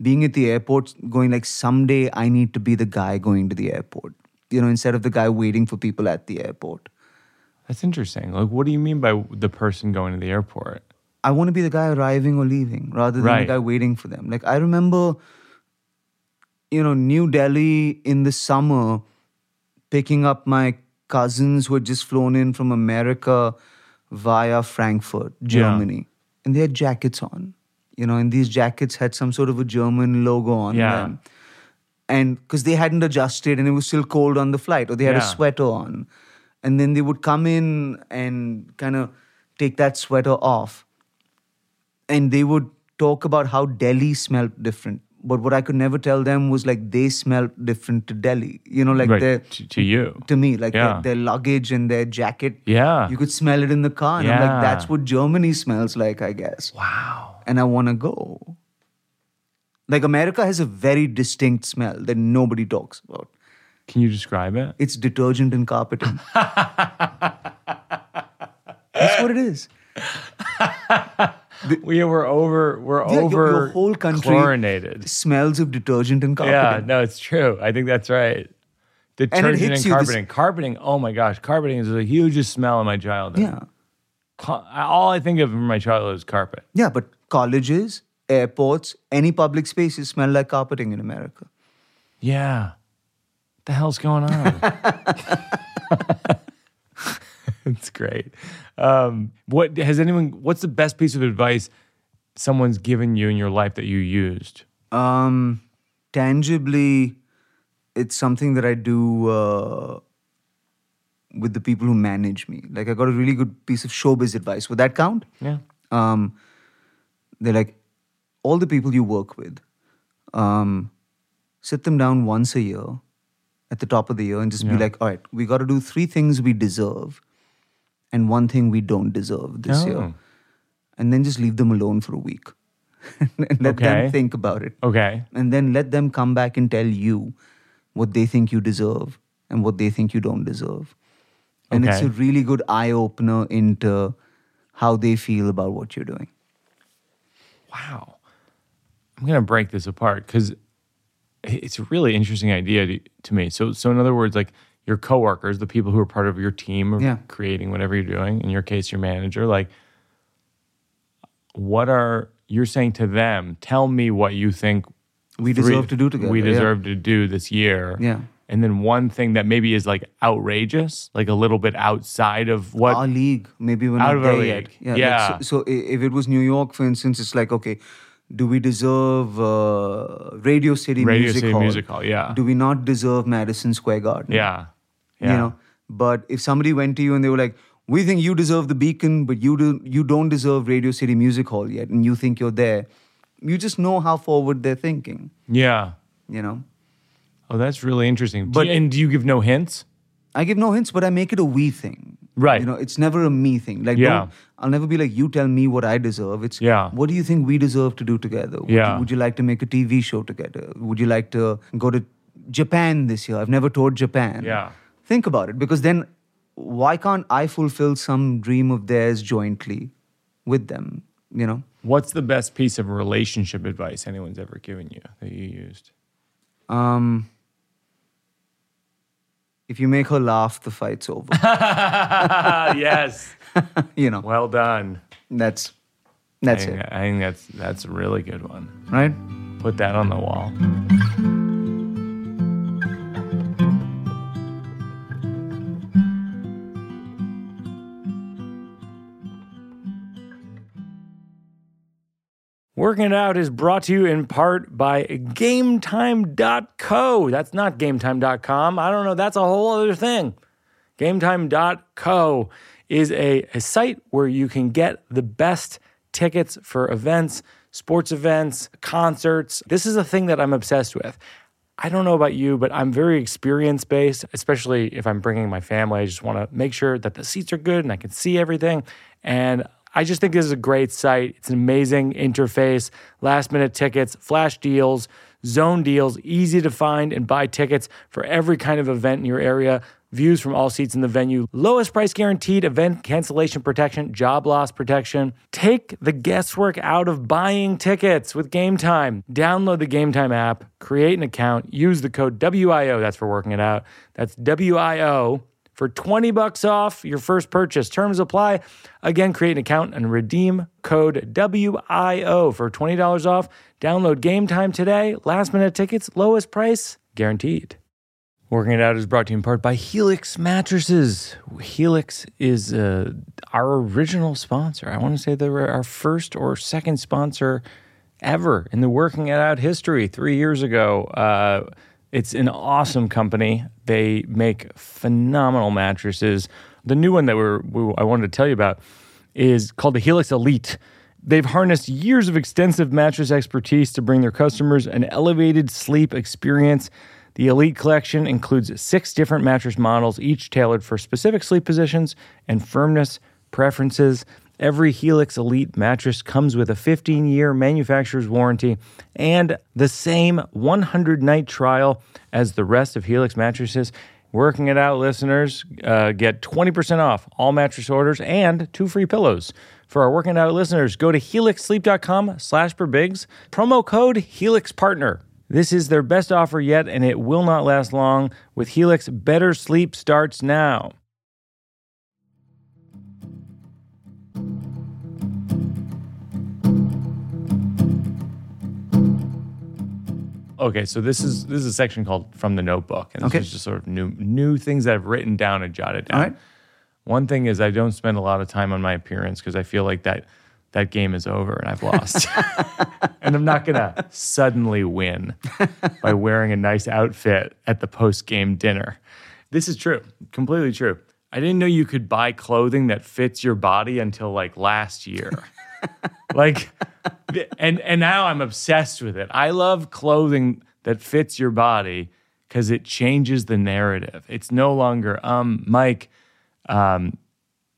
being at the airport, going like someday I need to be the guy going to the airport. You know, instead of the guy waiting for people at the airport. That's interesting. Like, what do you mean by the person going to the airport? I want to be the guy arriving or leaving rather than Right. the guy waiting for them. Like I remember, you know, New Delhi in the summer, picking up my cousins who had just flown in from America via Frankfurt, Germany, and they had jackets on. You know, and these jackets had some sort of a German logo on Yeah. them. And because they hadn't adjusted and it was still cold on the flight, or they had a sweater on. And then they would come in and kind of take that sweater off and they would talk about how Delhi smelled different. But what I could never tell them was like they smelled different to Delhi. You know, like right. their To, to you. to me, like Yeah. their, their luggage and their jacket. Yeah. You could smell it in the car. And I'm like, that's what Germany smells like, I guess. Wow. And I wanna go. Like America has a very distinct smell that nobody talks about. Can you describe it? It's detergent and carpeting. That's what it is. We were over. We're Yeah, your- over. your whole country chlorinated. smells of detergent and carpeting. Yeah, no, it's true. I think that's right. Detergent and, hits you this- carpeting. Carpeting. Oh my gosh, carpeting is the hugest smell in my childhood. Yeah. All I think of in my childhood is carpet. Yeah, but colleges, airports, any public spaces smell like carpeting in America. Yeah. What the hell's going on? it's great. Um, what has anyone? What's the best piece of advice someone's given you in your life that you used? Um, tangibly, it's something that I do uh, with the people who manage me. Like, I got a really good piece of showbiz advice. Would that count? Yeah. um, they're like all the people you work with um, sit them down once a year at the top of the year and just Yeah. be like all right we got to do three things we deserve and one thing we don't deserve this Oh. year and then just leave them alone for a week and let Okay. them think about it Okay. and then let them come back and tell you what they think you deserve and what they think you don't deserve. And it's a really good eye opener into how they feel about what you're doing. Wow. I'm going to break this apart because it's a really interesting idea to, to me. So, so in other words, like your coworkers, the people who are part of your team of Yeah. creating whatever you're doing, in your case, your manager, like, what are you're saying to them? Tell me what you think We deserve to do together. We yeah. deserve to do this year. Yeah. And then one thing that maybe is like outrageous, like a little bit outside of what our league. Maybe we're Out not of our there yet. league. like, Yeah. so, so if it was New York, for instance, it's like okay, do we deserve uh, Radio City Radio Music City Hall? Music Hall, yeah. Do we not deserve Madison Square Garden? Yeah. Yeah. You know. But if somebody went to you and they were like, "We think you deserve the Beacon, but you do you don't deserve Radio City Music Hall yet, and you think you're there," you just know how forward they're thinking. Yeah. You know. Oh, that's really interesting. Do But- you- and do you give no hints? I give no hints, but I make it a we thing. Right. You know, it's never a me thing. Like, Yeah. don't, I'll never be like, you tell me what I deserve. It's, Yeah. what do you think we deserve to do together? Would, Yeah. You, would you like to make a TV show together? Would you like to go to Japan this year? I've never toured Japan. Yeah. Think about it, because then why can't I fulfill some dream of theirs jointly with them? you know. What's the best piece of relationship advice anyone's ever given you that you used? Um, if you make her laugh, the fight's over. yes. you know, Well done. that's I that's think, it, I think that's that's a really good one. right? Put that on the wall. Working It Out is brought to you in part by GameTime.co. That's not GameTime.com. I don't know. That's a whole other thing. GameTime.co is a, a site where you can get the best tickets for events, sports events, concerts. This is a thing that I'm obsessed with. I don't know about you, but I'm very experience based, especially if I'm bringing my family. I just want to make sure that the seats are good and I can see everything. And I just think this is a great site. It's an amazing interface, last minute tickets, flash deals, zone deals, easy to find and buy tickets for every kind of event in your area. Views from all seats in the venue, lowest price guaranteed, event cancellation protection, job loss protection. Take the guesswork out of buying tickets with Game Time. Download the Game Time app, create an account, use the code WIO, that's for working it out. That's WIO for 20 bucks off your first purchase. Terms apply. Again, create an account and redeem code WIO for $20 off. Download Game Time today. Last minute tickets, lowest price guaranteed. Working It Out is brought to you in part by Helix Mattresses. Helix is uh, our original sponsor. I want to say they were our first or second sponsor ever in the Working It Out history three years ago. Uh, it's an awesome company. They make phenomenal mattresses. The new one that we're, we, I wanted to tell you about is called the Helix Elite. They've harnessed years of extensive mattress expertise to bring their customers an elevated sleep experience. The Elite collection includes six different mattress models, each tailored for specific sleep positions and firmness preferences. Every Helix Elite mattress comes with a 15 year manufacturer's warranty and the same 100 night trial as the rest of Helix mattresses. Working it out, listeners uh, get 20% off all mattress orders and two free pillows. For our working out listeners, go to helixsleep.com slash promo code HelixPartner. This is their best offer yet, and it will not last long. With Helix, better sleep starts now. Okay, so this is this is a section called "From the Notebook," and this Okay. is just sort of new new things that I've written down and jotted down. All right. One thing is I don't spend a lot of time on my appearance because I feel like that that game is over and I've lost. and I'm not gonna suddenly win by wearing a nice outfit at the post game dinner. This is true, completely true. I didn't know you could buy clothing that fits your body until like last year. Like and and now I'm obsessed with it. I love clothing that fits your body because it changes the narrative. It's no longer um Mike um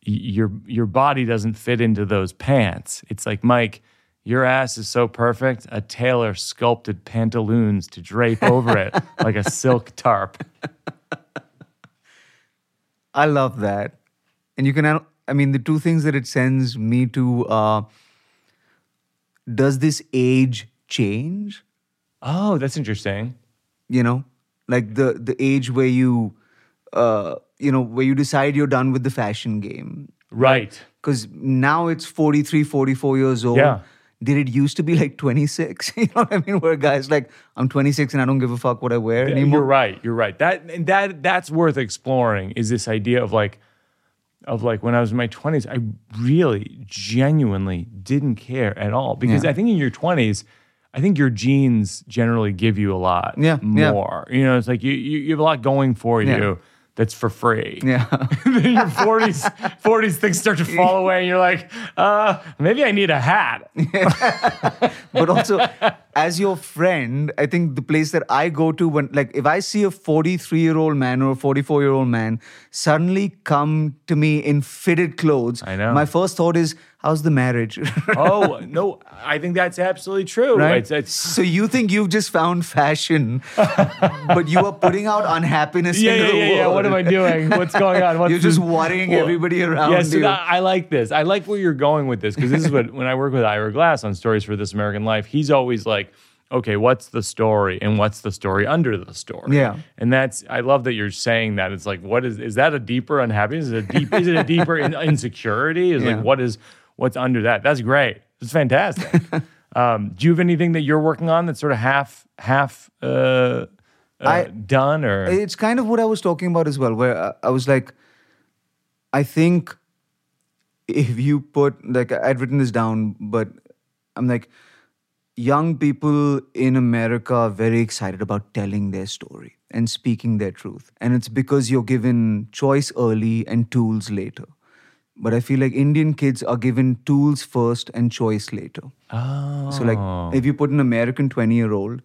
your your body doesn't fit into those pants. It's like Mike your ass is so perfect. A tailor sculpted pantaloons to drape over it like a silk tarp. I love that. And you can, I mean, the two things that it sends me to uh, does this age change? Oh, that's interesting. You know, like the the age where you, uh, you know, where you decide you're done with the fashion game. Right. Because now it's 43, 44 years old. Yeah. Did it used to be like 26? you know what I mean? Where guys like, I'm 26 and I don't give a fuck what I wear Yeah, anymore. You're right. You're right. That and that that's worth exploring. Is this idea of like, of like when I was in my 20s, I really genuinely didn't care at all because Yeah. I think in your 20s, I think your genes generally give you a lot Yeah, yeah. more. You know, it's like you, you you have a lot going for Yeah. you that's for free. Yeah. then your 40s, 40s things start to fall away, and you're like, uh, maybe I need a hat. but also as your friend i think the place that i go to when like if i see a 43 year old man or a 44 year old man suddenly come to me in fitted clothes I know. my first thought is how's the marriage? oh no, I think that's absolutely true. right? It's, it's, so you think you've just found fashion, but you are putting out unhappiness yeah, into yeah, the yeah, world. yeah. What am I doing? What's going on? What's You're just worrying Well, everybody around Yes, you. I, I like this. I like where you're going with this because this is what when I work with Ira Glass on Stories for This American Life, he's always like, okay, what's the story and what's the story under the story? Yeah. and that's I love that you're saying that. It's like, what is is that a deeper unhappiness? Is it a deep? is it a deeper in, insecurity? Is Yeah. like what is what's under that? That's great. It's fantastic. um, do you have anything that you're working on that's sort of half half uh, uh, I- done or it's kind of what I was talking about as well, where I, I was like, I think if you put like I'd written this down, but I'm like, young people in America are very excited about telling their story and speaking their truth, and it's because you're given choice early and tools later. But I feel like Indian kids are given tools first and choice later. oh. So, like, if you put an American 20 year old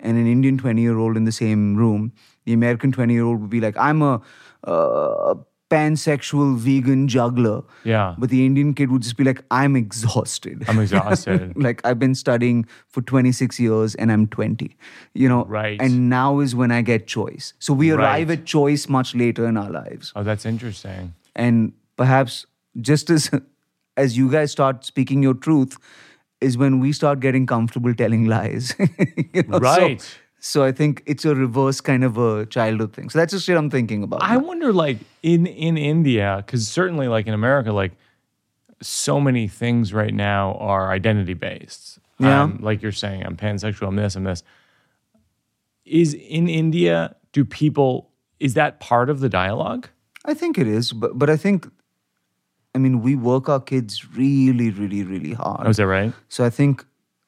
and an Indian 20 year old in the same room, the American 20 year old would be like, I'm a uh, pansexual vegan juggler. Yeah. But the Indian kid would just be like, I'm exhausted. I'm exhausted. like, I've been studying for 26 years and I'm 20, you know? Right. And now is when I get choice. So, we arrive Right. at choice much later in our lives oh, that's interesting. and perhaps just as as you guys start speaking your truth is when we start getting comfortable telling lies You know, Right. so, i think it's a reverse kind of a childhood thing so that's just shit i'm thinking about I wonder, like in in India, because certainly, like in America, like so many things right now are identity based. Yeah. Um, like you're saying, I'm pansexual. I'm this. I'm this. Is in India? Do people? Is that part of the dialogue? i think it is but but i think i mean we work our kids really really really hard Oh, is that right? so i think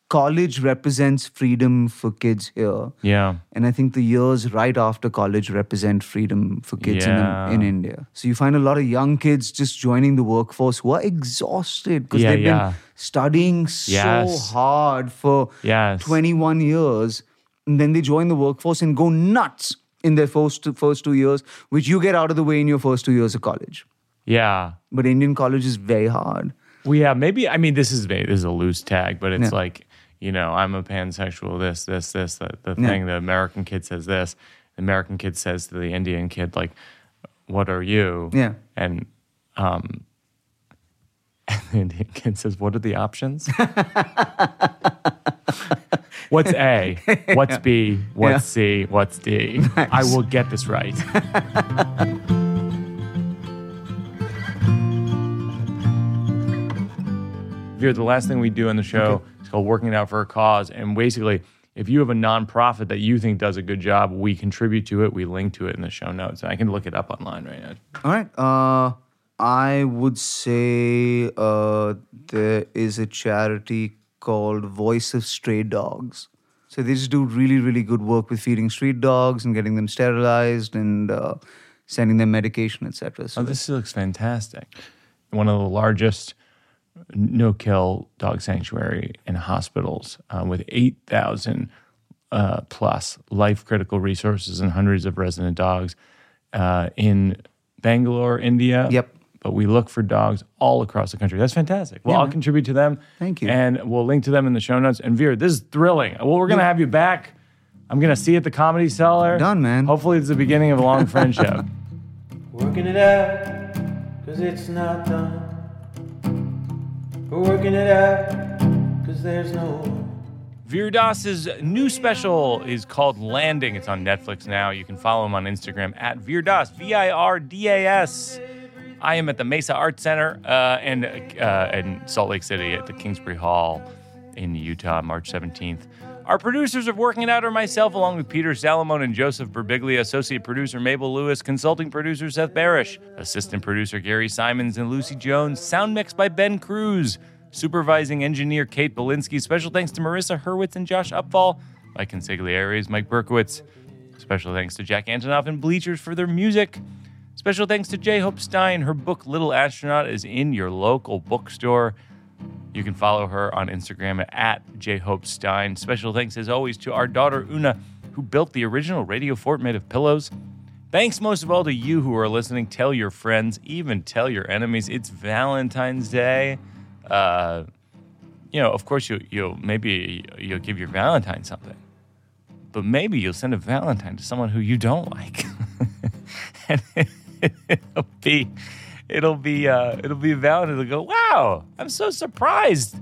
college represents freedom for kids here Yeah. And I think the years right after college represent freedom for kids Yeah. in, in India. So you find a lot of young kids just joining the workforce who are exhausted because Yeah, they've yeah. been studying so Yes. hard for Yes. 21 years. And then they join the workforce and go nuts in their first, first two years, which you get out of the way in your first two years of college. Yeah. But Indian college is very hard. Well, yeah, maybe. I mean, this is this is a loose tag, but it's Yeah. like you know, I'm a pansexual. This, this, this. The, the Yeah. thing. The American kid says this. The American kid says to the Indian kid, like, "What are you?" Yeah. And um, and the Indian kid says, "What are the options?" What's A? What's B? What's C? What's D? I will get this right. Vir, the last thing we do on the show is called Working It Out for a Cause. And basically, if you have a nonprofit that you think does a good job, we contribute to it. We link to it in the show notes. And I can look it up online right now. All right. Uh, I would say uh, there is a charity called Voice of Stray Dogs. So they just do really, really good work with feeding street dogs and getting them sterilized and uh, sending them medication, etc. So Oh, this looks fantastic. One of the largest no kill dog sanctuary and hospitals uh, with 8,000 uh, plus life critical resources and hundreds of resident dogs uh, in Bangalore, India. Yep. But we look for dogs all across the country. That's fantastic. Well, Yeah, I'll man. contribute to them. Thank you. And we'll link to them in the show notes. And Vir, this is thrilling. Well, we're going to have you back. I'm going to see you at the Comedy Cellar. Done, man. Hopefully, it's the beginning of a long friendship. Working it out, cause it's not done. We're working it out, cause there's no Vir Das's new special is called Landing. It's on Netflix now. You can follow him on Instagram at Vir Das, V I R D A S. I am at the Mesa Art Center uh, and uh, in Salt Lake City at the Kingsbury Hall in Utah, March 17th. Our producers of Working It Out are myself, along with Peter Salamone and Joseph Birbiglia, associate producer Mabel Lewis, consulting producer Seth Barish, assistant producer Gary Simons and Lucy Jones, sound mixed by Ben Cruz, supervising engineer Kate Belinsky. Special thanks to Marissa Hurwitz and Josh Upfall, Mike Consigliere, Mike Berkowitz. Special thanks to Jack Antonoff and Bleachers for their music. Special thanks to J. Hope Stein. Her book, Little Astronaut, is in your local bookstore. You can follow her on Instagram at jhopestein. Special thanks, as always, to our daughter Una, who built the original radio fort made of pillows. Thanks most of all to you who are listening. Tell your friends, even tell your enemies. It's Valentine's Day. uh, you know, of course, you, you'll maybe you'll give your Valentine something, but maybe you'll send a Valentine to someone who you don't like, and it'll be, it'll be, uh, it'll be Valentine. They'll go, "Wow, I'm so surprised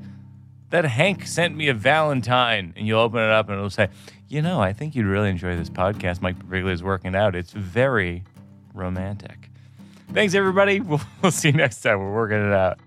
that Hank sent me a Valentine," and you'll open it up and it'll say, "You know, I think you'd really enjoy this podcast. Mike Birbiglia is working out. It's very romantic." Thanks, everybody. We'll, we'll see you next time. We're working it out.